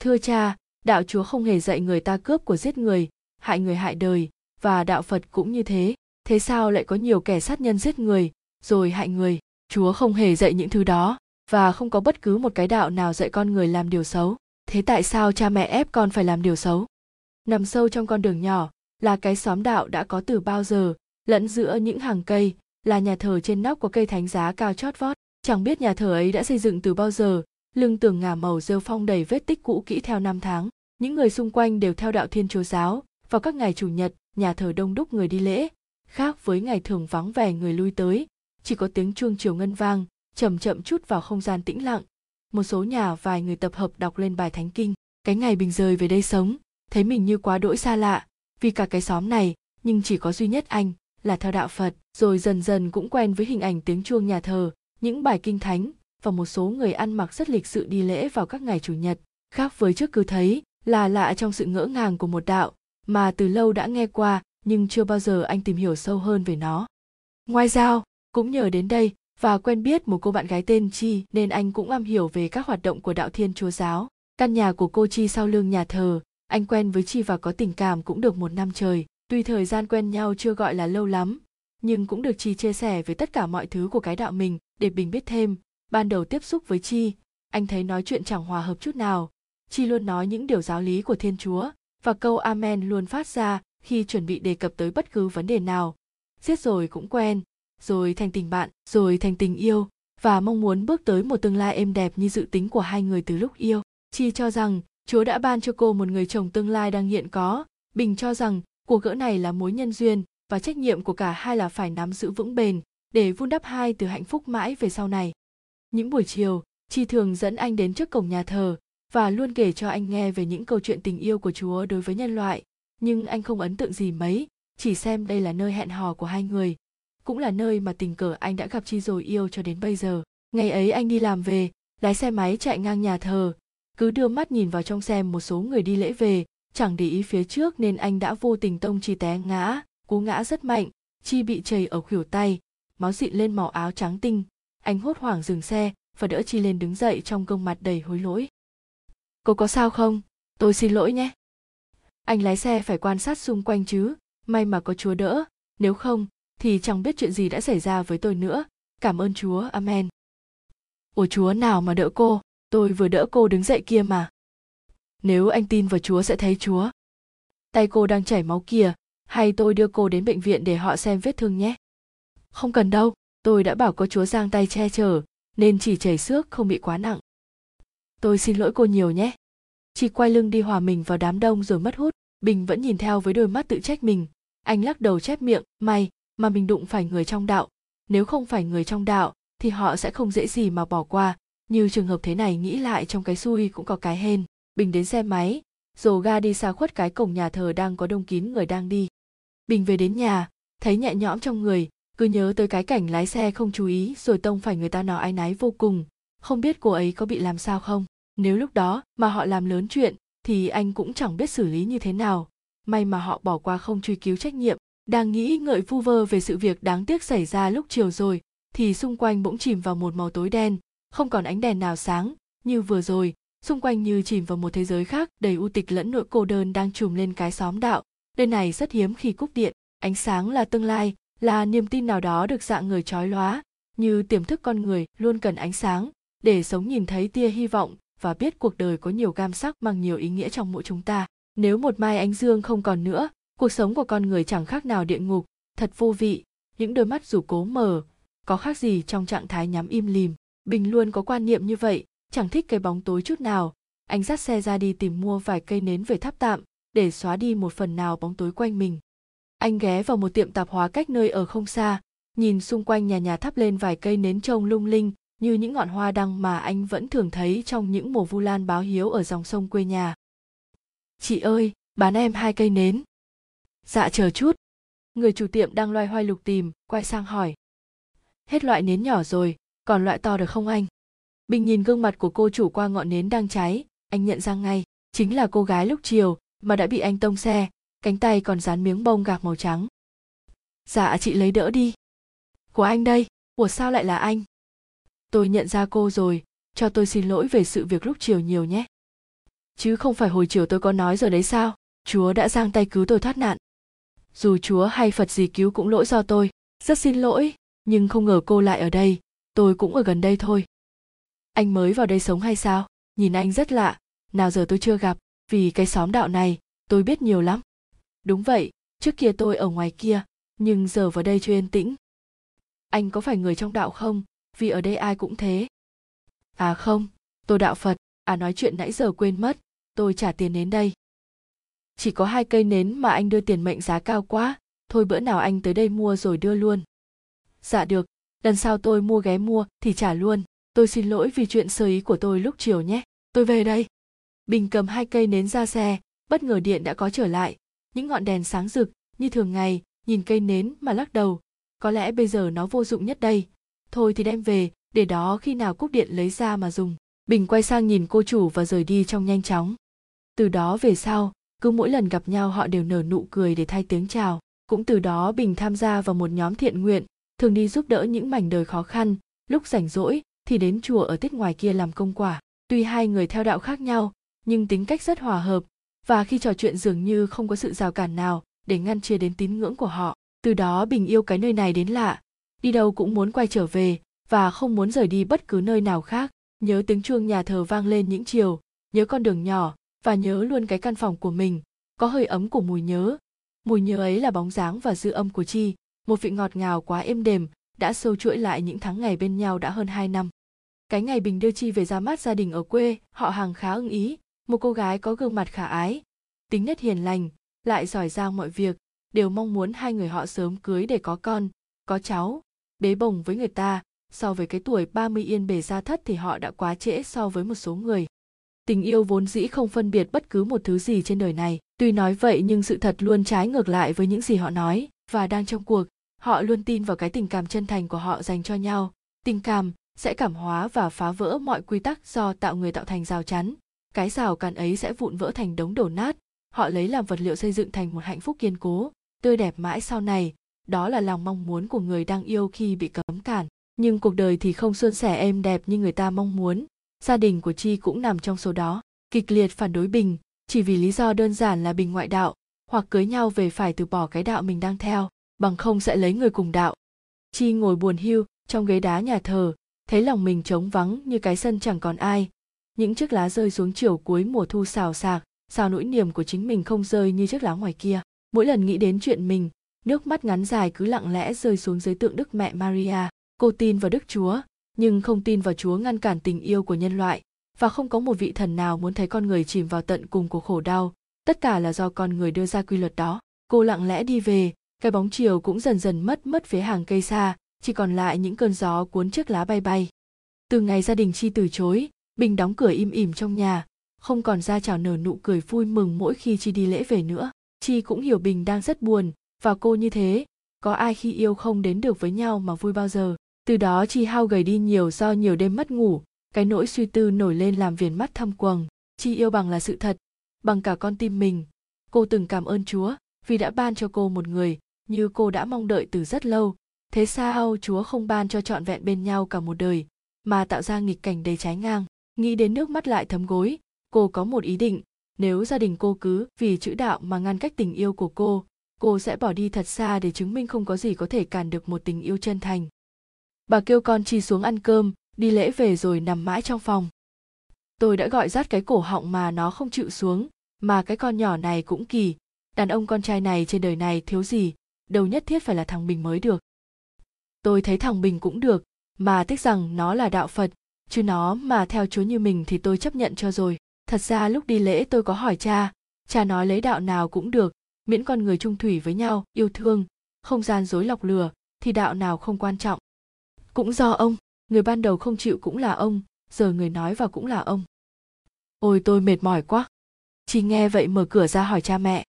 thưa cha, đạo chúa không hề dạy người ta cướp của giết người, hại người hại đời, và đạo phật cũng như thế. Thế sao lại có nhiều kẻ sát nhân giết người, rồi hại người? Chúa không hề dạy những thứ đó, và không có bất cứ một cái đạo nào dạy con người làm điều xấu. Thế tại sao cha mẹ ép con phải làm điều xấu? Nằm sâu trong con đường nhỏ là cái xóm đạo đã có từ bao giờ, lẫn giữa những hàng cây là nhà thờ trên nóc có cây thánh giá cao chót vót. Chẳng biết nhà thờ ấy đã xây dựng từ bao giờ lưng tường ngả màu rêu phong đầy vết tích cũ kỹ theo năm tháng. Những người xung quanh đều theo đạo thiên chúa giáo, vào các ngày chủ nhật, nhà thờ đông đúc người đi lễ. Khác với ngày thường vắng vẻ người lui tới, chỉ có tiếng chuông chiều ngân vang, chậm chậm chút vào không gian tĩnh lặng. Một số nhà vài người tập hợp đọc lên bài thánh kinh. Cái ngày bình rời về đây sống, thấy mình như quá đỗi xa lạ. Vì cả cái xóm này, nhưng chỉ có duy nhất anh, là theo đạo phật. Rồi dần dần cũng quen với hình ảnh tiếng chuông nhà thờ, những bài kinh thánh và một số người ăn mặc rất lịch sự đi lễ vào các ngày chủ nhật khác với trước cứ thấy là lạ trong sự ngỡ ngàng của một đạo mà từ lâu đã nghe qua nhưng chưa bao giờ anh tìm hiểu sâu hơn về nó ngoài ra cũng nhờ đến đây và quen biết một cô bạn gái tên Chi nên anh cũng am hiểu về các hoạt động của đạo Thiên Chúa Giáo. Căn nhà của cô Chi sau lưng nhà thờ, anh quen với Chi và có tình cảm cũng được một năm trời. Tuy thời gian quen nhau chưa gọi là lâu lắm, nhưng cũng được Chi chia sẻ về tất cả mọi thứ của cái đạo mình để Bình biết thêm. Ban đầu tiếp xúc với Chi, anh thấy nói chuyện chẳng hòa hợp chút nào. Chi luôn nói những điều giáo lý của Thiên Chúa, và câu Amen luôn phát ra khi chuẩn bị đề cập tới bất cứ vấn đề nào. Giết rồi cũng quen, rồi thành tình bạn, rồi thành tình yêu và mong muốn bước tới một tương lai êm đẹp như dự tính của hai người từ lúc yêu. Chi cho rằng Chúa đã ban cho cô một người chồng tương lai đang hiện có. Bình cho rằng cuộc gỡ này là mối nhân duyên và trách nhiệm của cả hai là phải nắm giữ vững bền để vun đắp hai từ hạnh phúc mãi về sau này. Những buổi chiều, Chi thường dẫn anh đến trước cổng nhà thờ và luôn kể cho anh nghe về những câu chuyện tình yêu của Chúa đối với nhân loại. Nhưng anh không ấn tượng gì mấy, chỉ xem đây là nơi hẹn hò của hai người. Cũng là nơi mà tình cờ anh đã gặp chi rồi yêu cho đến bây giờ. Ngày ấy anh đi làm về lái xe máy chạy ngang nhà thờ. Cứ đưa mắt nhìn vào trong xem một số người đi lễ về chẳng để ý phía trước nên anh đã vô tình tông chi té ngã cú ngã rất mạnh chi bị chảy ở khuỷu tay máu dịn lên màu áo trắng tinh anh hốt hoảng dừng xe và đỡ chi lên đứng dậy trong gương mặt đầy hối lỗi. Cô có sao không? Tôi xin lỗi nhé. Anh lái xe phải quan sát xung quanh chứ, may mà có chúa đỡ, nếu không thì chẳng biết chuyện gì đã xảy ra với tôi nữa. Cảm ơn chúa, amen. Ủa chúa nào mà đỡ cô? Tôi vừa đỡ cô đứng dậy kia mà. Nếu anh tin vào chúa sẽ thấy chúa. Tay cô đang chảy máu kìa, hay tôi đưa cô đến bệnh viện để họ xem vết thương nhé. Không cần đâu tôi đã bảo có chúa giang tay che chở, nên chỉ chảy xước không bị quá nặng. Tôi xin lỗi cô nhiều nhé. Chị quay lưng đi hòa mình vào đám đông rồi mất hút, bình vẫn nhìn theo với đôi mắt tự trách mình. Anh lắc đầu chép miệng, may, mà mình đụng phải người trong đạo. Nếu không phải người trong đạo, thì họ sẽ không dễ gì mà bỏ qua. Như trường hợp thế này nghĩ lại trong cái xui cũng có cái hên. Bình đến xe máy, dồ ga đi xa khuất cái cổng nhà thờ đang có đông kín người đang đi. Bình về đến nhà, thấy nhẹ nhõm trong người cứ nhớ tới cái cảnh lái xe không chú ý, rồi tông phải người ta nói ai náy vô cùng. Không biết cô ấy có bị làm sao không? Nếu lúc đó mà họ làm lớn chuyện, thì anh cũng chẳng biết xử lý như thế nào. May mà họ bỏ qua không truy cứu trách nhiệm. Đang nghĩ ngợi vu vơ về sự việc đáng tiếc xảy ra lúc chiều rồi, thì xung quanh bỗng chìm vào một màu tối đen. Không còn ánh đèn nào sáng như vừa rồi. Xung quanh như chìm vào một thế giới khác, đầy u tịch lẫn nỗi cô đơn đang trùm lên cái xóm đạo. Nơi này rất hiếm khi cúp điện. Ánh sáng là tương lai là niềm tin nào đó được dạng người trói lóa, như tiềm thức con người luôn cần ánh sáng để sống nhìn thấy tia hy vọng và biết cuộc đời có nhiều gam sắc mang nhiều ý nghĩa trong mỗi chúng ta. Nếu một mai ánh dương không còn nữa, cuộc sống của con người chẳng khác nào địa ngục, thật vô vị. Những đôi mắt dù cố mở có khác gì trong trạng thái nhắm im lìm. Bình luôn có quan niệm như vậy, chẳng thích cái bóng tối chút nào. Anh dắt xe ra đi tìm mua vài cây nến về thắp tạm, để xóa đi một phần nào bóng tối quanh mình anh ghé vào một tiệm tạp hóa cách nơi ở không xa, nhìn xung quanh nhà nhà thắp lên vài cây nến trông lung linh, như những ngọn hoa đăng mà anh vẫn thường thấy trong những mùa vu lan báo hiếu ở dòng sông quê nhà. Chị ơi, bán em hai cây nến. Dạ chờ chút. Người chủ tiệm đang loay hoay lục tìm, quay sang hỏi. Hết loại nến nhỏ rồi, còn loại to được không anh? Bình nhìn gương mặt của cô chủ qua ngọn nến đang cháy, anh nhận ra ngay, chính là cô gái lúc chiều mà đã bị anh tông xe cánh tay còn dán miếng bông gạc màu trắng. Dạ chị lấy đỡ đi. Của anh đây, của sao lại là anh? Tôi nhận ra cô rồi, cho tôi xin lỗi về sự việc lúc chiều nhiều nhé. Chứ không phải hồi chiều tôi có nói rồi đấy sao? Chúa đã giang tay cứu tôi thoát nạn. Dù chúa hay phật gì cứu cũng lỗi do tôi. Rất xin lỗi, nhưng không ngờ cô lại ở đây. Tôi cũng ở gần đây thôi. Anh mới vào đây sống hay sao? Nhìn anh rất lạ. Nào giờ tôi chưa gặp, vì cái xóm đạo này, tôi biết nhiều lắm đúng vậy, trước kia tôi ở ngoài kia, nhưng giờ vào đây chưa yên tĩnh. Anh có phải người trong đạo không? Vì ở đây ai cũng thế. À không, tôi đạo phật à nói chuyện nãy giờ quên mất, tôi trả tiền đến đây. Chỉ có hai cây nến mà anh đưa tiền mệnh giá cao quá, thôi bữa nào anh tới đây mua rồi đưa luôn. Dạ được, lần sau tôi mua ghé mua thì trả luôn, tôi xin lỗi vì chuyện sơ ý của tôi lúc chiều nhé, tôi về đây. Bình cầm hai cây nến ra xe, bất ngờ điện đã có trở lại những ngọn đèn sáng rực như thường ngày, nhìn cây nến mà lắc đầu. Có lẽ bây giờ nó vô dụng nhất đây. Thôi thì đem về, để đó khi nào cúp điện lấy ra mà dùng. Bình quay sang nhìn cô chủ và rời đi trong nhanh chóng. Từ đó về sau, cứ mỗi lần gặp nhau họ đều nở nụ cười để thay tiếng chào. Cũng từ đó bình tham gia vào một nhóm thiện nguyện, thường đi giúp đỡ những mảnh đời khó khăn. Lúc rảnh rỗi thì đến chùa ở tiết ngoài kia làm công quả. Tuy hai người theo đạo khác nhau, nhưng tính cách rất hòa hợp và khi trò chuyện dường như không có sự rào cản nào để ngăn chia đến tín ngưỡng của họ, từ đó bình yêu cái nơi này đến lạ. Đi đâu cũng muốn quay trở về và không muốn rời đi bất cứ nơi nào khác. Nhớ tiếng chuông nhà thờ vang lên những chiều, nhớ con đường nhỏ và nhớ luôn cái căn phòng của mình, có hơi ấm của mùi nhớ. Mùi nhớ ấy là bóng dáng và dư âm của chi, một vị ngọt ngào quá êm đềm, đã sâu chuỗi lại những tháng ngày bên nhau đã hơn hai năm. Cái ngày bình đưa chi về ra mắt gia đình ở quê, họ hàng khá ưng ý một cô gái có gương mặt khả ái, tính nết hiền lành, lại giỏi giang mọi việc, đều mong muốn hai người họ sớm cưới để có con, có cháu, bế bồng với người ta so với cái tuổi 30 yên bề ra thất thì họ đã quá trễ so với một số người. Tình yêu vốn dĩ không phân biệt bất cứ một thứ gì trên đời này. Tuy nói vậy nhưng sự thật luôn trái ngược lại với những gì họ nói và đang trong cuộc. Họ luôn tin vào cái tình cảm chân thành của họ dành cho nhau. Tình cảm sẽ cảm hóa và phá vỡ mọi quy tắc do tạo người tạo thành rào chắn. Cái rào cản ấy sẽ vụn vỡ thành đống đổ nát. Họ lấy làm vật liệu xây dựng thành một hạnh phúc kiên cố, tươi đẹp mãi sau này. Đó là lòng mong muốn của người đang yêu khi bị cấm cản. Nhưng cuộc đời thì không suôn sẻ êm đẹp như người ta mong muốn. Gia đình của chi cũng nằm trong số đó. Kịch liệt phản đối bình chỉ vì lý do đơn giản là bình ngoại đạo hoặc cưới nhau về phải từ bỏ cái đạo mình đang theo bằng không sẽ lấy người cùng đạo. Chi ngồi buồn hiu trong ghế đá nhà thờ thấy lòng mình trống vắng như cái sân chẳng còn ai những chiếc lá rơi xuống chiều cuối mùa thu xào xạc sao nỗi niềm của chính mình không rơi như chiếc lá ngoài kia. Mỗi lần nghĩ đến chuyện mình, nước mắt ngắn dài cứ lặng lẽ rơi xuống dưới tượng đức mẹ maria. Cô tin vào đức chúa, nhưng không tin vào chúa ngăn cản tình yêu của nhân loại. Và không có một vị thần nào muốn thấy con người chìm vào tận cùng của khổ đau. Tất cả là do con người đưa ra quy luật đó. Cô lặng lẽ đi về, cái bóng chiều cũng dần dần mất mất phía hàng cây xa, chỉ còn lại những cơn gió cuốn chiếc lá bay bay. Từ ngày gia đình chi từ chối bình đóng cửa im ỉm trong nhà, không còn ra chào nở nụ cười vui mừng mỗi khi chi đi lễ về nữa. Chi cũng hiểu bình đang rất buồn, và cô như thế, có ai khi yêu không đến được với nhau mà vui bao giờ. Từ đó chi hao gầy đi nhiều do nhiều đêm mất ngủ, cái nỗi suy tư nổi lên làm viền mắt thâm quầng. Chi yêu bằng là sự thật, bằng cả con tim mình. Cô từng cảm ơn chúa, vì đã ban cho cô một người, như cô đã mong đợi từ rất lâu. Thế sao chúa không ban cho trọn vẹn bên nhau cả một đời, mà tạo ra nghịch cảnh đầy trái ngang? Nghĩ đến nước mắt lại thấm gối, cô có một ý định. Nếu gia đình cô cứ vì chữ đạo mà ngăn cách tình yêu của cô cô sẽ bỏ đi thật xa để chứng minh không có gì có thể cản được một tình yêu chân thành. Bà kêu con chi xuống ăn cơm, đi lễ về rồi nằm mãi trong phòng. Tôi đã gọi rát cái cổ họng mà nó không chịu xuống, mà cái con nhỏ này cũng kỳ. Đàn ông con trai này trên đời này thiếu gì, đâu nhất thiết phải là thằng bình mới được. Tôi thấy thằng bình cũng được, mà tiếc rằng nó là đạo phật chứ nó mà theo chúa như mình thì tôi chấp nhận cho rồi. Thật ra lúc đi lễ tôi có hỏi cha cha nói lấy đạo nào cũng được, miễn con người trung thủy với nhau, yêu thương, không gian dối lọc lừa thì đạo nào không quan trọng. Cũng do ông, người ban đầu không chịu cũng là ông, giờ người nói vào cũng là ông. Ôi tôi mệt mỏi quá. Chỉ nghe vậy mở cửa ra hỏi cha mẹ.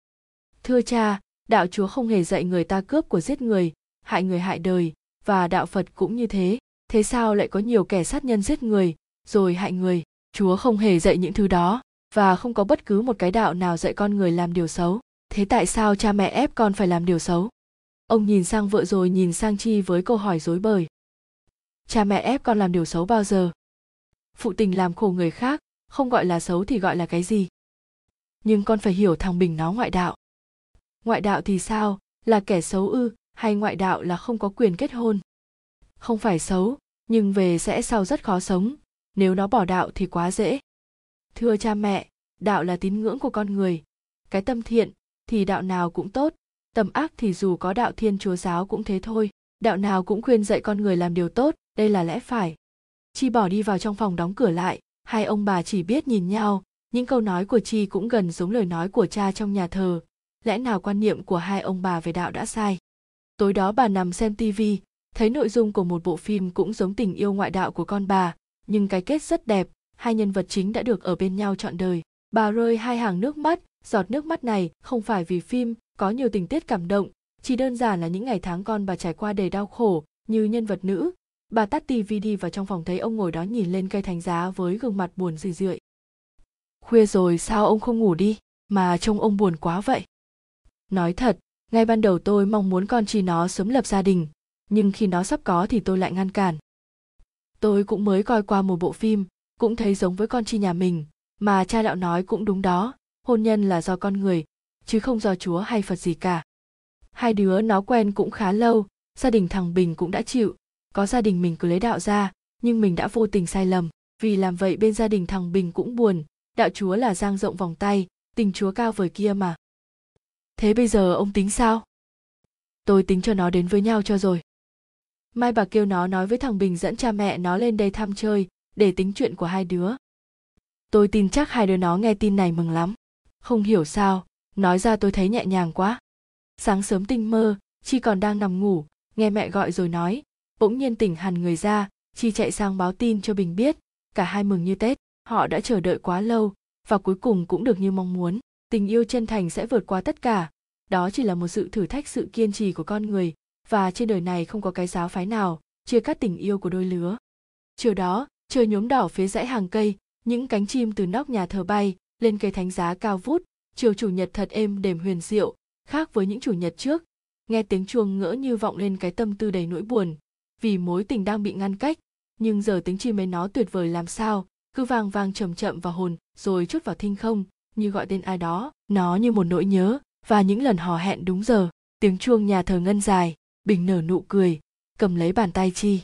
Thưa cha, đạo chúa không hề dạy người ta cướp của giết người, hại người hại đời, và đạo phật cũng như thế thế sao lại có nhiều kẻ sát nhân giết người, rồi hại người? Chúa không hề dạy những thứ đó, và không có bất cứ một cái đạo nào dạy con người làm điều xấu. Thế tại sao cha mẹ ép con phải làm điều xấu? Ông nhìn sang vợ rồi nhìn sang chi với câu hỏi dối bời. Cha mẹ ép con làm điều xấu bao giờ? Phụ tình làm khổ người khác, không gọi là xấu thì gọi là cái gì? Nhưng con phải hiểu thằng bình nó ngoại đạo. Ngoại đạo thì sao? Là kẻ xấu ư, hay ngoại đạo là không có quyền kết hôn? Không phải xấu, nhưng về sẽ sau rất khó sống. Nếu nó bỏ đạo thì quá dễ. Thưa cha mẹ, đạo là tín ngưỡng của con người. Cái tâm thiện thì đạo nào cũng tốt, tâm ác thì dù có đạo thiên chúa giáo cũng thế thôi. Đạo nào cũng khuyên dạy con người làm điều tốt, đây là lẽ phải. Chi bỏ đi vào trong phòng đóng cửa lại, hai ông bà chỉ biết nhìn nhau. Những câu nói của chi cũng gần giống lời nói của cha trong nhà thờ. Lẽ nào quan niệm của hai ông bà về đạo đã sai? Tối đó bà nằm xem tivi thấy nội dung của một bộ phim cũng giống tình yêu ngoại đạo của con bà, nhưng cái kết rất đẹp, hai nhân vật chính đã được ở bên nhau trọn đời. Bà rơi hai hàng nước mắt, giọt nước mắt này không phải vì phim, có nhiều tình tiết cảm động, chỉ đơn giản là những ngày tháng con bà trải qua đầy đau khổ, như nhân vật nữ. Bà tắt tivi đi vào trong phòng thấy ông ngồi đó nhìn lên cây thánh giá với gương mặt buồn rười rượi. Khuya rồi sao ông không ngủ đi? Mà trông ông buồn quá vậy. Nói thật, ngay ban đầu tôi mong muốn con chi nó sớm lập gia đình nhưng khi nó sắp có thì tôi lại ngăn cản. Tôi cũng mới coi qua một bộ phim, cũng thấy giống với con chi nhà mình, mà cha đạo nói cũng đúng đó, hôn nhân là do con người, chứ không do chúa hay phật gì cả. Hai đứa nó quen cũng khá lâu, gia đình thằng bình cũng đã chịu. Có gia đình mình cứ lấy đạo ra, nhưng mình đã vô tình sai lầm. Vì làm vậy bên gia đình thằng bình cũng buồn, đạo chúa là giang rộng vòng tay, tình chúa cao vời kia mà. Thế bây giờ ông tính sao? Tôi tính cho nó đến với nhau cho rồi mai bà kêu nó nói với thằng bình dẫn cha mẹ nó lên đây thăm chơi, để tính chuyện của hai đứa. Tôi tin chắc hai đứa nó nghe tin này mừng lắm. Không hiểu sao, nói ra tôi thấy nhẹ nhàng quá. Sáng sớm tinh mơ, chi còn đang nằm ngủ, nghe mẹ gọi rồi nói. Bỗng nhiên tỉnh hẳn người ra, chi chạy sang báo tin cho bình biết. Cả hai mừng như tết, họ đã chờ đợi quá lâu, và cuối cùng cũng được như mong muốn. Tình yêu chân thành sẽ vượt qua tất cả. Đó chỉ là một sự thử thách sự kiên trì của con người và trên đời này không có cái giáo phái nào chia cắt tình yêu của đôi lứa. Chiều đó, trời nhuốm đỏ phía dãy hàng cây, những cánh chim từ nóc nhà thờ bay lên cây thánh giá cao vút. Chiều chủ nhật thật êm đềm huyền diệu, khác với những chủ nhật trước. Nghe tiếng chuông ngỡ như vọng lên cái tâm tư đầy nỗi buồn, vì mối tình đang bị ngăn cách. Nhưng giờ tiếng chim ấy nó tuyệt vời làm sao, cứ vang vang chậm chậm vào hồn, rồi chút vào thinh không, như gọi tên ai đó. Nó như một nỗi nhớ, và những lần hò hẹn đúng giờ, tiếng chuông nhà thờ ngân dài bình nở nụ cười cầm lấy bàn tay chi.